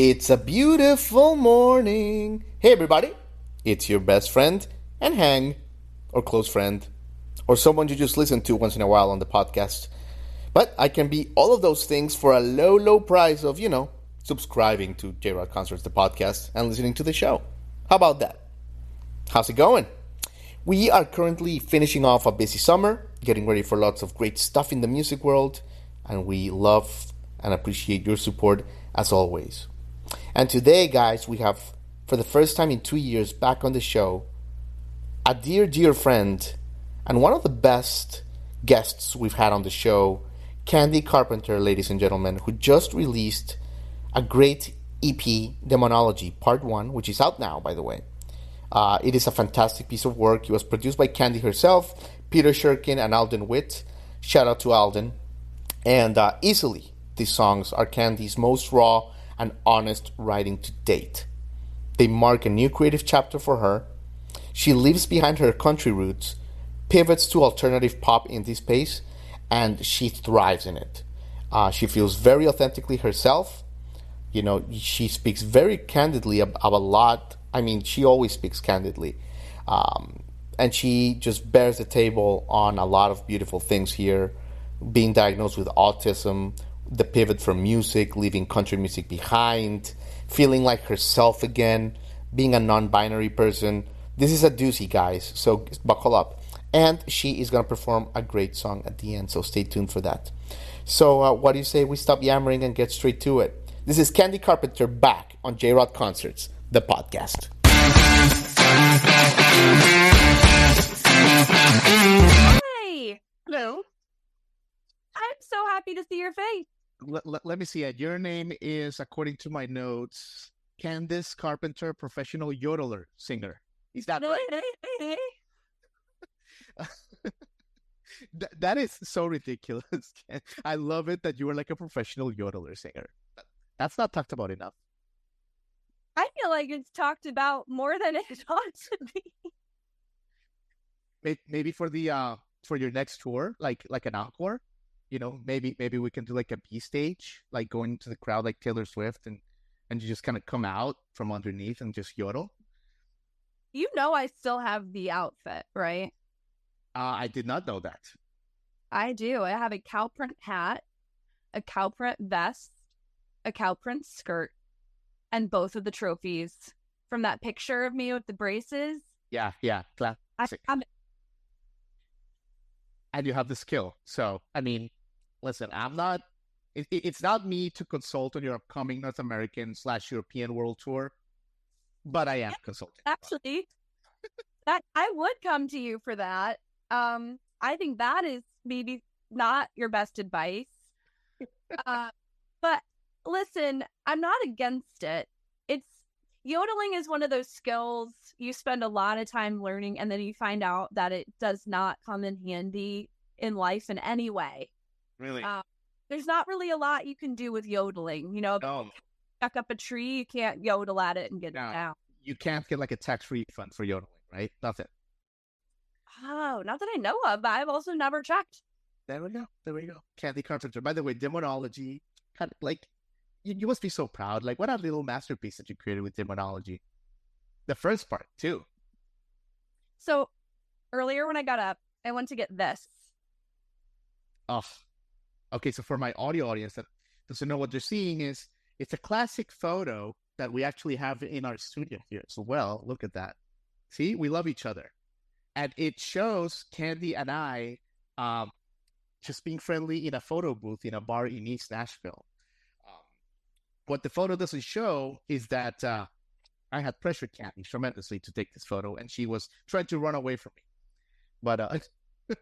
It's a beautiful morning. Hey, everybody. It's your best friend and hang, or close friend, or someone you just listen to once in a while on the podcast. But I can be all of those things for a low, low price of, you know, subscribing to J Rod Concerts, the podcast, and listening to the show. How about that? How's it going? We are currently finishing off a busy summer, getting ready for lots of great stuff in the music world, and we love and appreciate your support as always. And today, guys, we have, for the first time in two years, back on the show, a dear, dear friend, and one of the best guests we've had on the show, Candi Carpenter, ladies and gentlemen, who just released a great EP, Demonology, Part 1, which is out now, by the way. Uh, it is a fantastic piece of work. It was produced by Candi herself, Peter Shurkin, and Alden Witt. Shout out to Alden. And uh, easily, these songs are Candi's most raw and honest writing to date. They mark a new creative chapter for her. She leaves behind her country roots, pivots to alternative pop indie space, and she thrives in it. Uh, she feels very authentically herself. You know, she speaks very candidly about a lot. I mean, she always speaks candidly. Um, and she just bears the table on a lot of beautiful things here. Being diagnosed with autism, the pivot from music, leaving country music behind, feeling like herself again, being a non binary person. This is a doozy, guys, so buckle up. And she is going to perform a great song at the end, so stay tuned for that. So, uh, what do you say we stop yammering and get straight to it? This is Candi Carpenter back on J Rod Concerts, the podcast. Hi. Hello. I'm so happy to see your face. Let, let, let me see it. Your name is, according to my notes, Candice Carpenter, professional yodeler singer. Is that right? Th- that is so ridiculous. I love it that you are like a professional yodeler singer. That's not talked about enough. I feel like it's talked about more than it ought to be. Maybe for the uh for your next tour, like like an encore, you know, maybe maybe we can do like a B stage, like going to the crowd like Taylor Swift, and and you just kind of come out from underneath and just yodel. You know, I still have the outfit, right? Uh, I did not know that. I do. I have a cow print hat, a cow print vest, a cow print skirt, and both of the trophies from that picture of me with the braces. Yeah, yeah, I, classic. I'm and you have the skill. So, I mean, listen, I'm not. It, it- it's not me to consult on your upcoming North American slash European world tour, but I am consulting. actually that I would come to you for that. Um, I think that is maybe not your best advice. uh, but listen, I'm not against it. It's yodeling is one of those skills you spend a lot of time learning, and then you find out that it does not come in handy in life in any way. Really? Uh, There's not really a lot you can do with yodeling. You know, no, stuck up a tree, you can't yodel at it and get No. it down. you can't get like a tax refund for yodeling, right? Nothing. Oh, not that I know of, but I've also never checked. There we go. There we go. Candi Carpenter. By the way, Demonology, kind of like, you, you must be so proud. Like, what a little masterpiece that you created with Demonology. The first part, too. So earlier when I got up, I went to get this. Oh, okay. So for my audio audience that doesn't know what they're seeing is it's a classic photo that we actually have in our studio here as well. Look at that. See, we love each other, and it shows Candi and I um, just being friendly in a photo booth in a bar in East Nashville. Um, what the photo doesn't show is that uh, I had pressured Candi tremendously to take this photo, and she was trying to run away from me. But uh,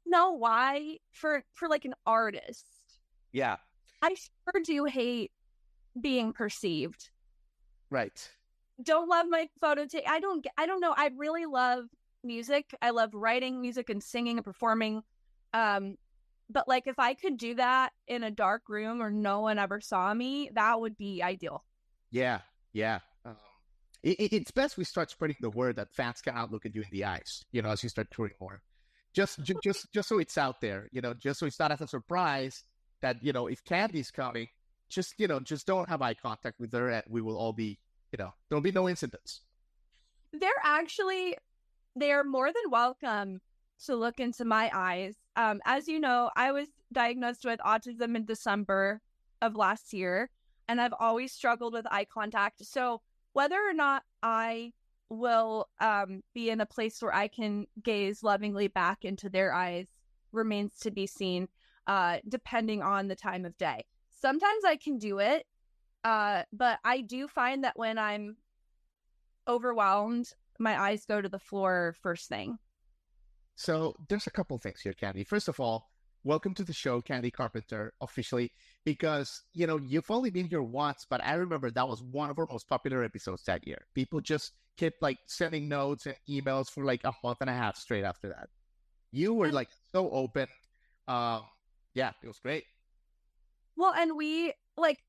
You know why? For for like an artist, yeah, I sure do hate being perceived. Right. Don't love my photo take. I don't. I don't know. I really love music. I love writing music and singing and performing. Um, but like if I could do that in a dark room where no one ever saw me, that would be ideal. Yeah, yeah. Um, it, it's best we start spreading the word that fans cannot look at you in the eyes. You know, as you start touring more, just j- just just so it's out there. You know, just so it's not as a surprise that you know if Candi's coming, just you know just don't have eye contact with her, and we will all be you know there'll be no incidents. They're actually they're more than welcome to look into my eyes. Um, as you know, I was diagnosed with autism in December of last year, and I've always struggled with eye contact. So whether or not I will um, be in a place where I can gaze lovingly back into their eyes remains to be seen, uh, depending on the time of day. Sometimes I can do it, uh, but I do find that when I'm overwhelmed, my eyes go to the floor first thing. So there's a couple things here, Candi. First of all, welcome to the show, Candi Carpenter, officially, because you know you've only been here once, but I remember that was one of our most popular episodes that year. People just kept like sending notes and emails for like a month and a half straight after that. You were like so open. Um, yeah, it was great. Well, and we like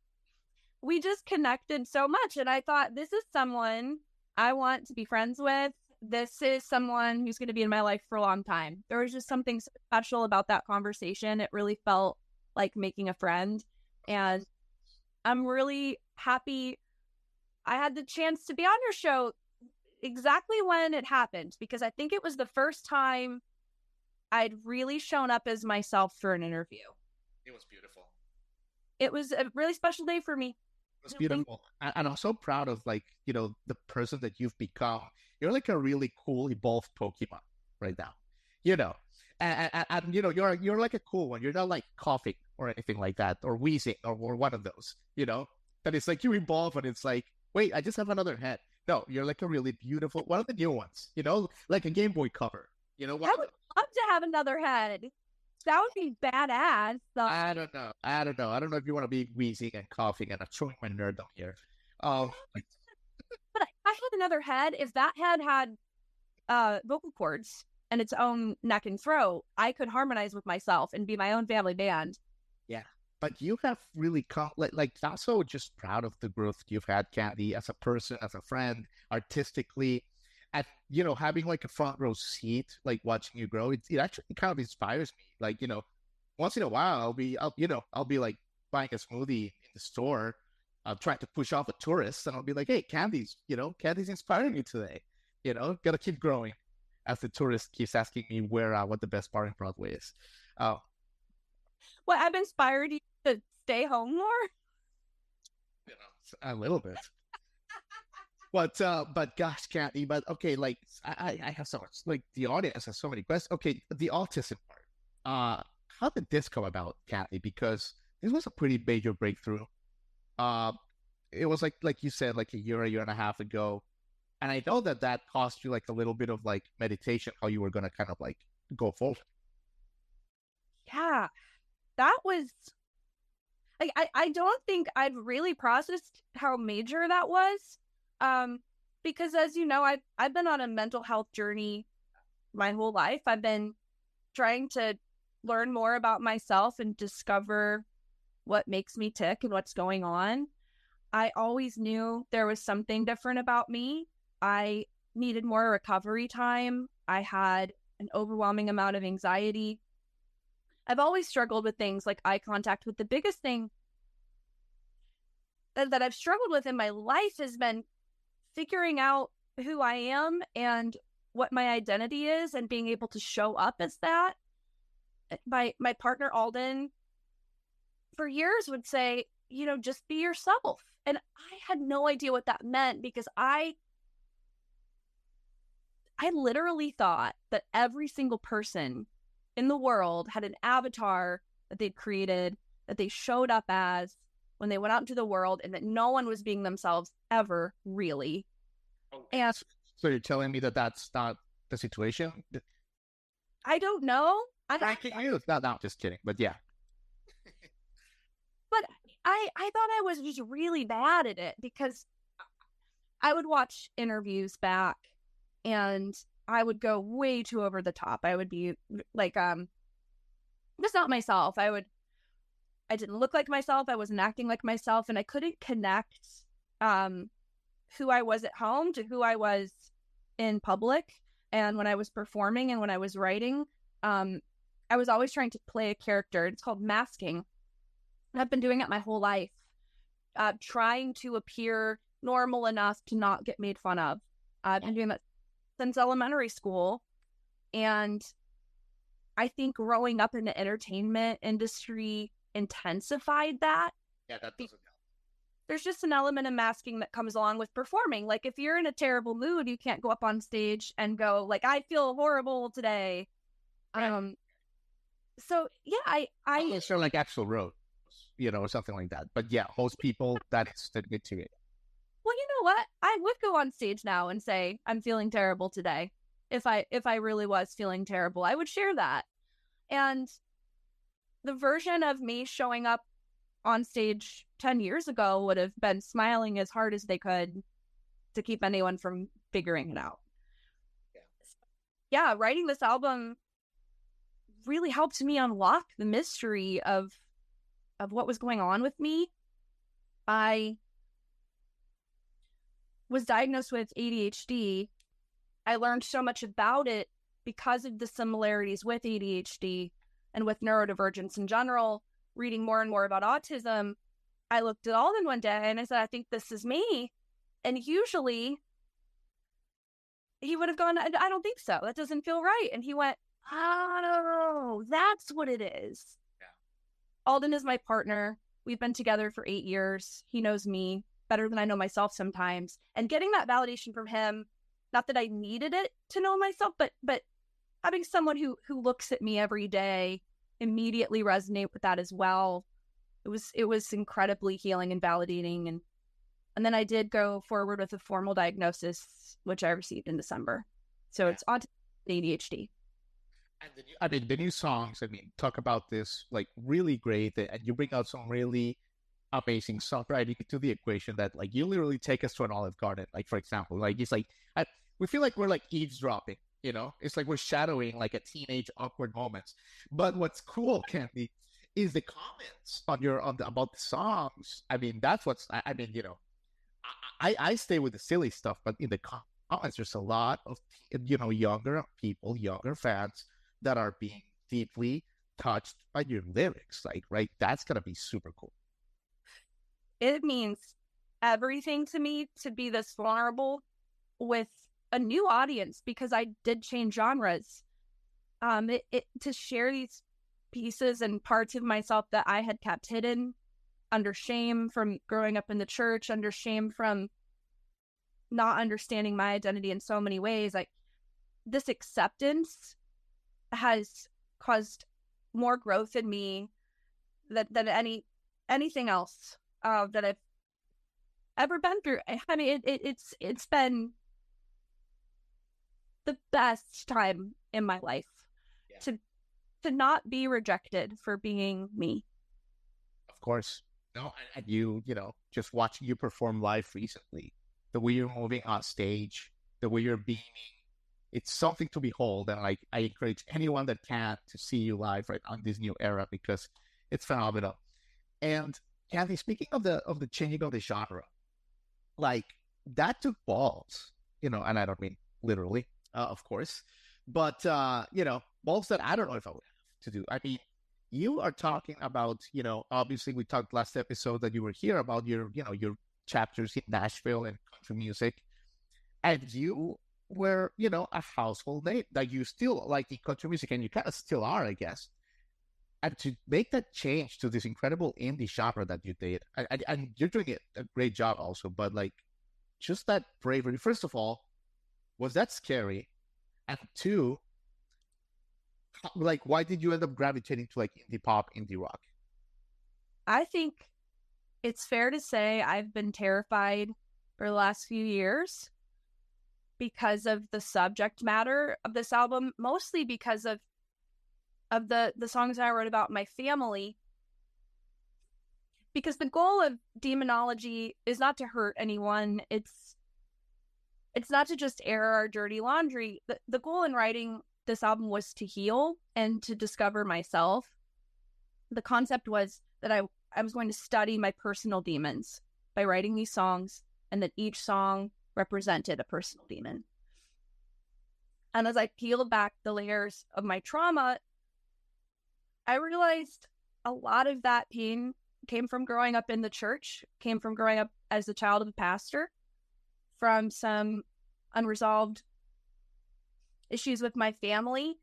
we just connected so much, and I thought this is someone I want to be friends with. This is someone who's going to be in my life for a long time. There was just something special about that conversation. It really felt like making a friend. And I'm really happy I had the chance to be on your show exactly when it happened because I think it was the first time I'd really shown up as myself for an interview. It was beautiful. It was a really special day for me. It was beautiful. And I'm so proud of like, you know, the person that you've become. You're like a really cool evolved Pokemon right now. You know. And, and, and you know, you're you're like a cool one. You're not like coughing or anything like that, or wheezing or, or one of those, you know? That it's like you evolve and it's like, wait, I just have another head. No, you're like a really beautiful one of the new ones, you know, like a Game Boy cover. You know, I would love to have another head. That would be badass. So. I don't know. I don't know. I don't know if you want to be wheezing and coughing and I'm showing my nerd on here. Um, I had another head. If that head had uh, vocal cords and its own neck and throat, I could harmonize with myself and be my own family band. Yeah. But you have really come, like, like, so just proud of the growth you've had, Candi, as a person, as a friend, artistically at you know having like a front row seat like watching you grow it, it actually kind of inspires me like you know once in a while i'll be i'll you know i'll be like buying a smoothie in the store i'm trying to push off a tourist and i'll be like hey Candi's you know Candi's inspiring me today you know gotta keep growing as the tourist keeps asking me where uh, what the best bar in broadway is oh what i've inspired you to stay home more you know a little bit but uh, but gosh, Kathy, but okay, like I, I have so much like the audience has so many questions. Okay, the autism part. Uh, how did this come about, Kathy? Because this was a pretty major breakthrough. Uh, it was like like you said, like a year, a year and a half ago, and I know that that cost you like a little bit of like meditation, how you were gonna kind of like go forward. Yeah, that was like I I don't think I've really processed how major that was um, because as you know, I've I've been on a mental health journey my whole life. I've been trying to learn more about myself and discover what makes me tick and what's going on. I always knew there was something different about me. I needed more recovery time. I had an overwhelming amount of anxiety. I've always struggled with things like eye contact, but the biggest thing that, I've struggled with in my life has been figuring out who I am and what my identity is and being able to show up as that. My my partner Alden for years would say, you know, just be yourself. And I had no idea what that meant because I I literally thought that every single person in the world had an avatar that they'd created that they showed up as when they went out into the world and that no one was being themselves ever really. Oh, and so you're telling me that that's not the situation? I don't know. I Thank you. No, no, just kidding. But yeah. I I thought I was just really bad at it because I would watch interviews back and I would go way too over the top. I would be like um just not myself. I would I didn't look like myself. I wasn't acting like myself and I couldn't connect um who I was at home to who I was in public and when I was performing and when I was writing. Um I was always trying to play a character. It's called masking. I've been doing it my whole life. Uh, trying to appear normal enough to not get made fun of. I've been doing that since elementary school. And I think growing up in the entertainment industry intensified that. Yeah, that doesn't help. There's just an element of masking that comes along with performing. Like if you're in a terrible mood, you can't go up on stage and go like, "I feel horrible today." Right. Um. So yeah, I I Unless you're like Axl Rose, you know, something like that. But yeah, most people that is the good to it. well, you know what? I would go on stage now and say I'm feeling terrible today. If I if I really was feeling terrible, I would share that. And the version of me showing up on stage 10 years ago would have been smiling as hard as they could to keep anyone from figuring it out. Yeah. Yeah, writing this album really helped me unlock the mystery of of what was going on with me. I was diagnosed with ADHD. I learned so much about it because of the similarities with ADHD and with neurodivergence in general, reading more and more about autism. I looked at Alden one day and I said, I think this is me. And usually he would have gone, I I don't think so. That doesn't feel right. And he went, Oh, that's what it is. Alden is my partner. We've been together for eight years. He knows me better than I know myself sometimes. And getting that validation from him, not that I needed it to know myself, but but having someone who who looks at me every day immediately resonate with that as well. It was it was incredibly healing and validating and and then I did go forward with a formal diagnosis, which I received in December. So Yeah. it's autism ADHD. And new, I mean, the new songs. I mean, talk about this like really great, and you bring out some really amazing songwriting to the equation that like you literally take us to an Olive Garden. Like for example, like it's like I, we feel like we're like eavesdropping. You know, it's like we're shadowing like a teenage awkward moments. But what's cool, Candi, is the comments on your on the about the songs. I mean, that's what's. I, I mean, you know, I, I I stay with the silly stuff, but in the comments, there's a lot of you know younger people, younger fans that are being deeply touched by your lyrics. Like, right? That's gonna be super cool. it means everything to me to be this vulnerable with a new audience because I did change genres. Um, it, it to share these pieces and parts of myself that I had kept hidden under shame from growing up in the church, under shame from not understanding my identity in so many ways. Like this acceptance has caused more growth in me than, than any anything else uh, that I've ever been through. I I mean, it, it, it's it's been the best time in my life Yeah. to to not be rejected for being me. Of course. No, and you, you know, just watching you perform live recently, the way you're moving on stage, the way you're beaming, it's something to behold. And like, I encourage anyone that can to see you live right on this new era because it's phenomenal. And Kathy, speaking of the of the changing of the genre, like that took balls, you know, and I don't mean literally, uh, of course, but uh, you know, balls that I don't know if I would have to do. I mean, you are talking about, you know, obviously we talked last episode that you were here about your, you know, your chapters in Nashville and country music, and you were, you know, a household name that you still like in country music, and you kind of still are, I guess. And to make that change to this incredible indie genre that you did, and, and- you're doing a great job also, but like, just that bravery. First of all, was that scary? And two, like, why did you end up gravitating to like indie pop, indie rock? I think it's fair to say I've been terrified for the last few years because of the subject matter of this album, mostly because of of the the songs I wrote about my family. because the goal of demonology is not to hurt anyone. It's it's not to just air our dirty laundry. The, the goal in writing this album was to heal and to discover myself. The concept was that I I was going to study my personal demons by writing these songs and that each song represented a personal demon. And as I peeled back the layers of my trauma, I realized a lot of that pain came from growing up in the church, came from growing up as the child of a pastor, from some unresolved issues with my family.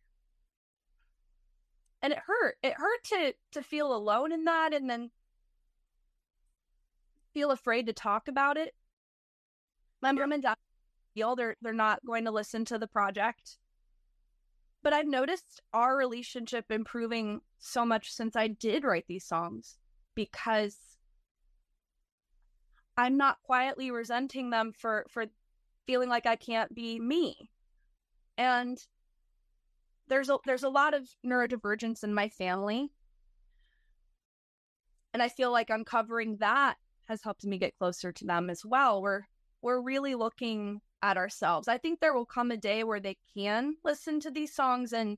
And it hurt. It hurt to to feel alone in that and then feel afraid to talk about it. My mom and dad feel they're they're not going to listen to the project. But I've noticed our relationship improving so much since I did write these songs because I'm not quietly resenting them for for feeling like I can't be me. And there's a there's a lot of neurodivergence in my family. And I feel like uncovering that has helped me get closer to them as well. We're we're really looking at ourselves. I think there will come a day where they can listen to these songs and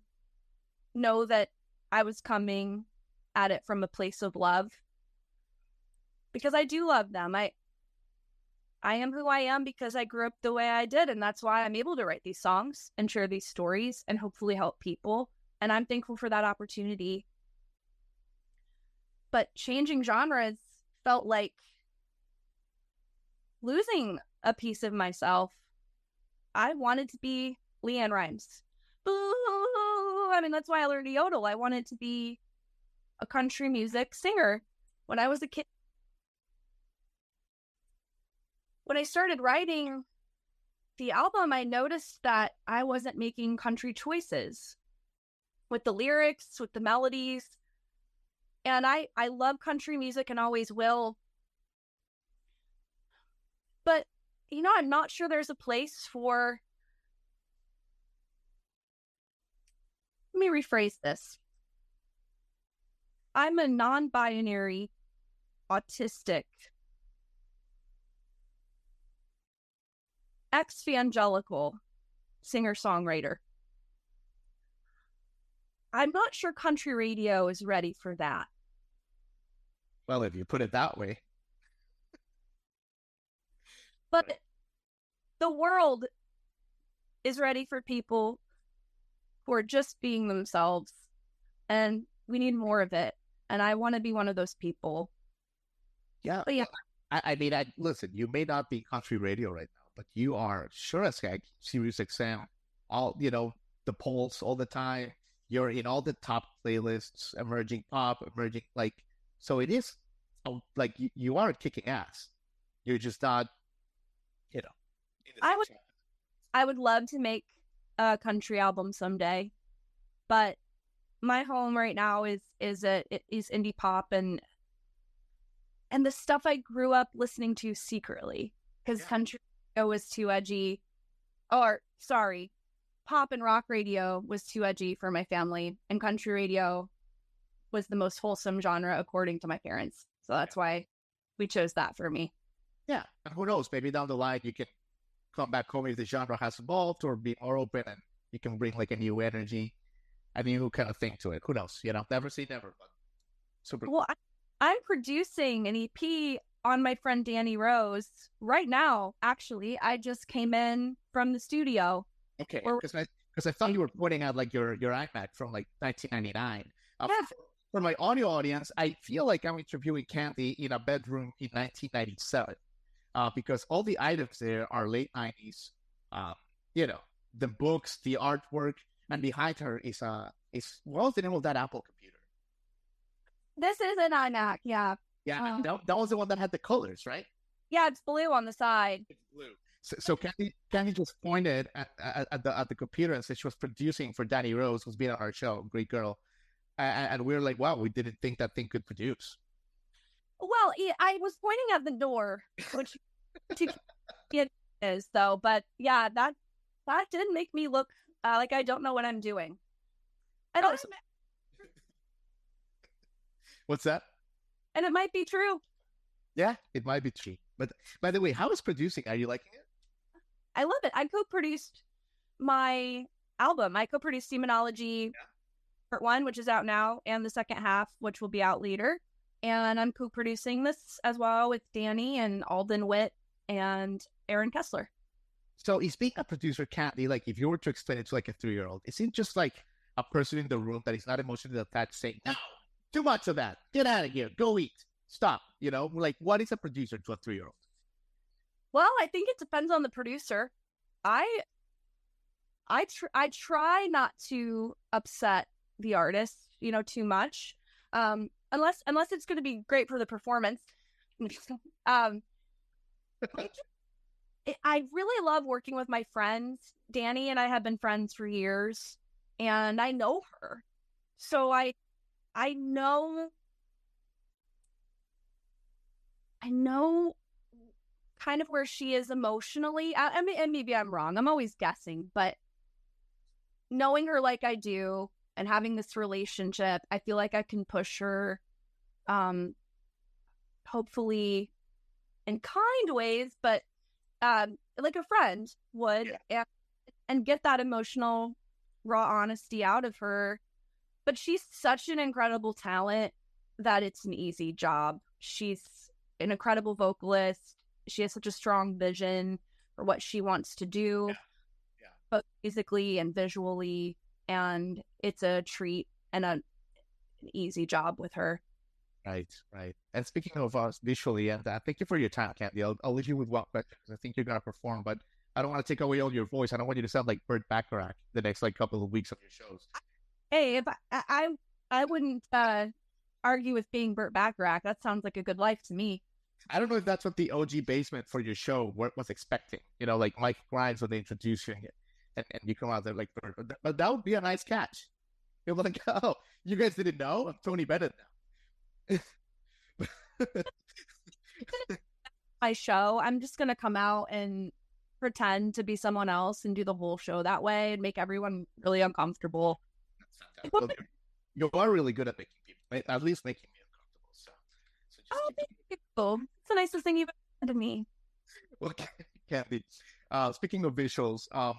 know that I was coming at it from a place of love. Because I do love them. I I am who I am because I grew up the way I did and that's why I'm able to write these songs and share these stories and hopefully help people and I'm thankful for that opportunity. But changing genres felt like losing a piece of myself. I wanted to be LeAnn Rimes. I mean, that's why I learned to yodel. I wanted to be a country music singer when I was a kid. When I started writing the album, I noticed that I wasn't making country choices with the lyrics, with the melodies. And I, I love country music and always will. But, you know, I'm not sure there's a place for. Let me rephrase this. I'm a non binary autistic ex evangelical singer songwriter. I'm not sure country radio is ready for that. Well, if you put it that way. But the world is ready for people who are just being themselves, and we need more of it. And I want to be one of those people. Yeah. But yeah. I, I mean, I listen. You may not be country radio right now, but you are sure as heck Sirius XM. All you know, the polls all the time. You're in all the top playlists, emerging pop, emerging like. So it is, oh, like you, you are kicking ass. You're just not you know. I would, I would love to make a country album someday, but my home right now is is a is indie pop and and the stuff I grew up listening to secretly because yeah. country was too edgy, or sorry, pop and rock radio was too edgy for my family, and country radio was the most wholesome genre according to my parents. So that's why we chose that for me. Yeah, and who knows? Maybe down the line you can come back home if the genre has evolved or be more open, and you can bring like a new energy, a new kind of thing to it. Who knows? You know, never say never, but super. Well, I, I'm producing an EP on my friend Danny Rose right now. Actually, I just came in from the studio. Okay, because I because I thought you were pointing out like your your iMac from like 1999. Uh, yeah. For, for my audio audience, I feel like I'm interviewing Candi in a bedroom in 1997 uh, because all the items there are late 90s. Uh, you know, the books, the artwork, and behind her is uh is what's the name of that Apple computer? This is an iMac, yeah. Yeah, uh, that, that was the one that had the colors, right? Yeah, it's blue on the side. It's blue. So, so Candi, Candi just pointed at, at, at, the at the computer and said she was producing for Danny Rose, who's been on our show, great girl, and, and we were like, wow, we didn't think that thing could produce. Well, I was pointing at the door, which it is though. But yeah, that that did make me look uh, like I don't know what I'm doing. I don't. What's that? and it might be true. Yeah, it might be true. But by the way, how is producing? Are you liking it? I love it. I co-produced my album. I co-produced Demonology yeah. Part One, which is out now, and the second half, which will be out later. And I'm co-producing this as well with Danny and Alden Witt and Aaron Kessler. So is being a producer can't like if you were to explain it to like a three year old, is it just like a person in the room that is not emotionally attached saying, No, too much of that. Get out of here. Go eat. Stop. You know, like what is a producer to a three year old? Well, I think it depends on the producer. I I tr- I try not to upset the artist, you know, too much. Um unless unless it's going to be great for the performance. um I really love working with my friends. Danny and I have been friends for years and I know her. So I I know I know kind of where she is emotionally. I, I mean and maybe I'm wrong. I'm always guessing, but knowing her like I do and having this relationship, I feel like I can push her um hopefully in kind ways, but um, like a friend would, yeah. and, and get that emotional, raw honesty out of her. But she's such an incredible talent that it's an easy job. She's an incredible vocalist. She has such a strong vision for what she wants to do, yeah. Yeah. both musically and visually. And it's a treat and a, an easy job with her. Right, right. And speaking of us visually, and uh, thank you for your time, Candi. I'll, I'll leave you with one question because I think you're gonna perform, but I don't want to take away all your voice. I don't want you to sound like Burt Bacharach the next like couple of weeks of your shows. Hey, if I I, I wouldn't uh, argue with being Burt Bacharach. That sounds like a good life to me. I don't know if that's what the OG basement for your show was expecting. You know, like Mike Grimes when they introduced you, and, and you come out there like Burt. But that would be a nice catch. You're like, oh, you guys didn't know? I'm Tony Bennett now. my show. I'm just gonna come out and pretend to be someone else and do the whole show that way and make everyone really uncomfortable. Well, you are really good at making people, at least making me uncomfortable. So, so just oh, keep... cool. It's the nicest thing you've ever done to me. Well, Kathy, uh, speaking of visuals, um,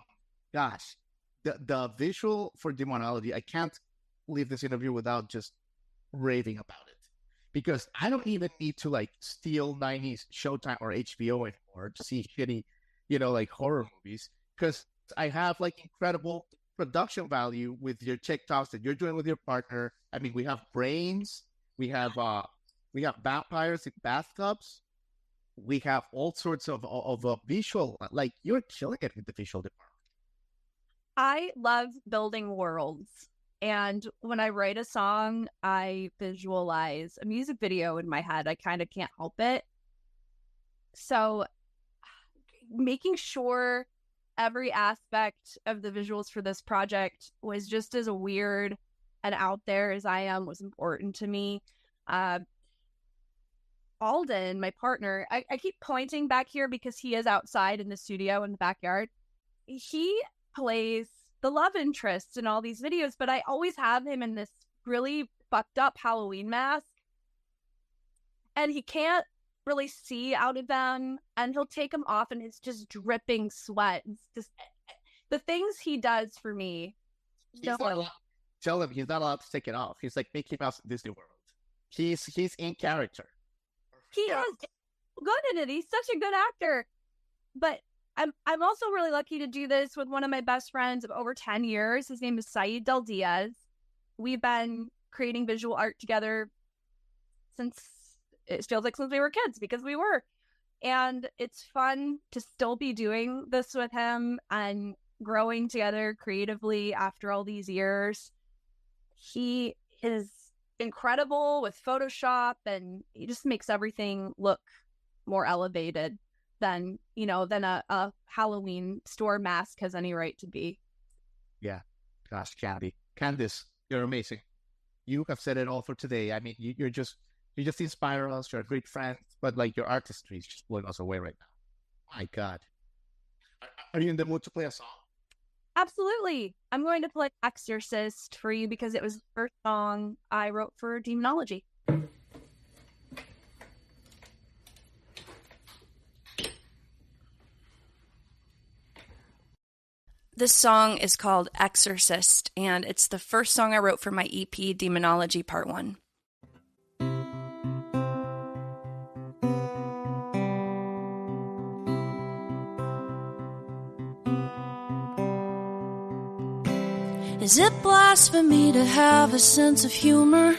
gosh, the the visual for demonology, I can't leave this interview without just raving about it because I don't even need to like steal 90s Showtime or HBO anymore to see shitty, you know, like horror movies because I have like incredible production value with your TikToks that you're doing with your partner. I mean, we have brains, we have uh we have vampires in bathtubs, we have all sorts of of, of visual like you're killing it with the visual department. I love building worlds. And when I write a song, I visualize a music video in my head. I kind of can't help it. So, making sure every aspect of the visuals for this project was just as weird and out there as I am was important to me. Uh, Alden, my partner, I, I keep pointing back here because he is outside in the studio in the backyard. He plays the love interest in all these videos, but I always have him in this really fucked up Halloween mask. And he can't really see out of them. And he'll take them off and it's just dripping sweat. It's just the things he does for me. Allowed, tell him he's not allowed to take it off. He's like Mickey Mouse in Disney World. He's he's in character. He yeah. is good in it. He's such a good actor. But I'm I'm also really lucky to do this with one of my best friends of over 10 years. His name is Saeed Del Diaz. We've been creating visual art together since it feels like since we were kids because we were. And it's fun to still be doing this with him and growing together creatively after all these years. He is incredible with Photoshop and he just makes everything look more elevated than you know than a, a Halloween store mask has any right to be. Yeah, gosh, Candi, Candice, you're amazing. You have said it all for today. I mean, you, you're just you just inspire us. You're a great friend, but like your artistry is just blowing us away right now. My God, are, are you in the mood to play a song? Absolutely. I'm going to play Exorcist for you because it was the first song I wrote for Demonology. This song is called Exorcist, and it's the first song I wrote for my EP, Demonology Part 1. Is it blasphemy to have a sense of humor?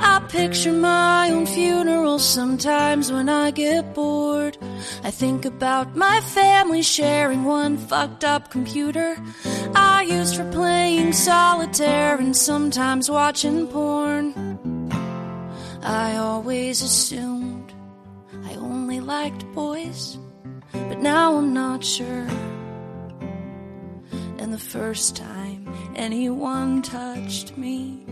I picture my own funeral sometimes when I get bored. I think about my family sharing one fucked up computer I used for playing solitaire and sometimes watching porn. I always assumed I only liked boys, but now I'm not sure. And the first time anyone touched me,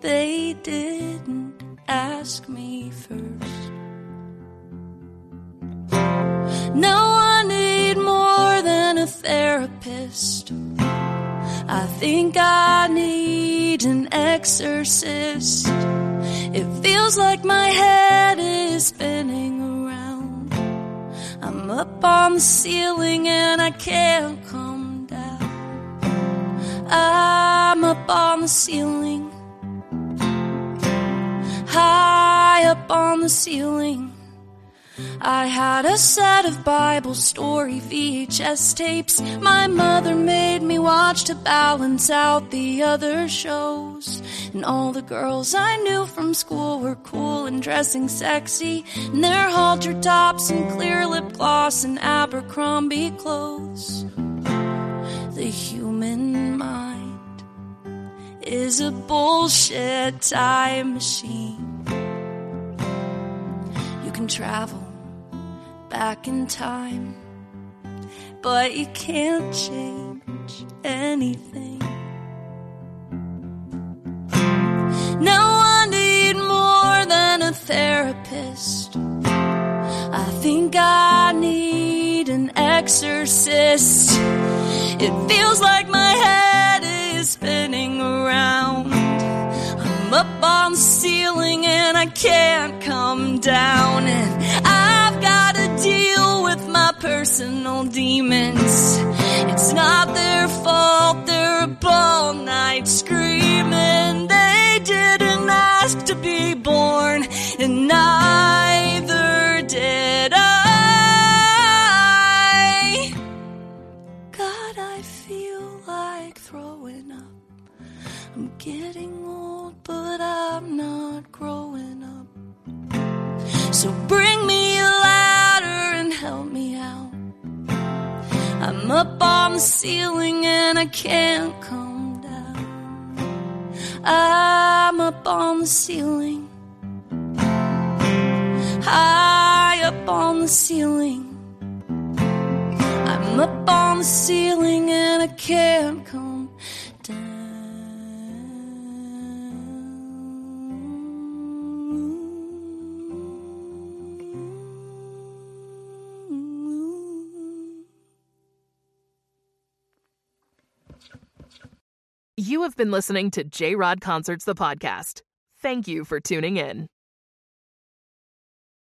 they didn't ask me first. Now I need more than a therapist. I think I need an exorcist. It feels like my head is spinning around. I'm up on the ceiling and I can't come. I'm up on the ceiling, high up on the ceiling. I had a set of Bible story VHS tapes my mother made me watch to balance out the other shows. And all the girls I knew from school were cool and dressing sexy in their halter tops and clear lip gloss and Abercrombie clothes. The human is a bullshit time machine. You can travel back in time, but you can't change anything. Now I need more than a therapist. I think I need an exorcist. It feels like my head is spinning ceiling and I can't come down. And I've got to deal with my personal demons. It's not their fault, they're up all night screaming. They didn't ask to be born, and neither did I. God, I feel like throwing up. I'm getting old, but I'm not growing up. So bring me a ladder and help me out. I'm up on the ceiling and I can't come down. I'm up on the ceiling, high up on the ceiling. I'm up on the ceiling and I can't come You have been listening to J Rod Concerts, the podcast. Thank you for tuning in.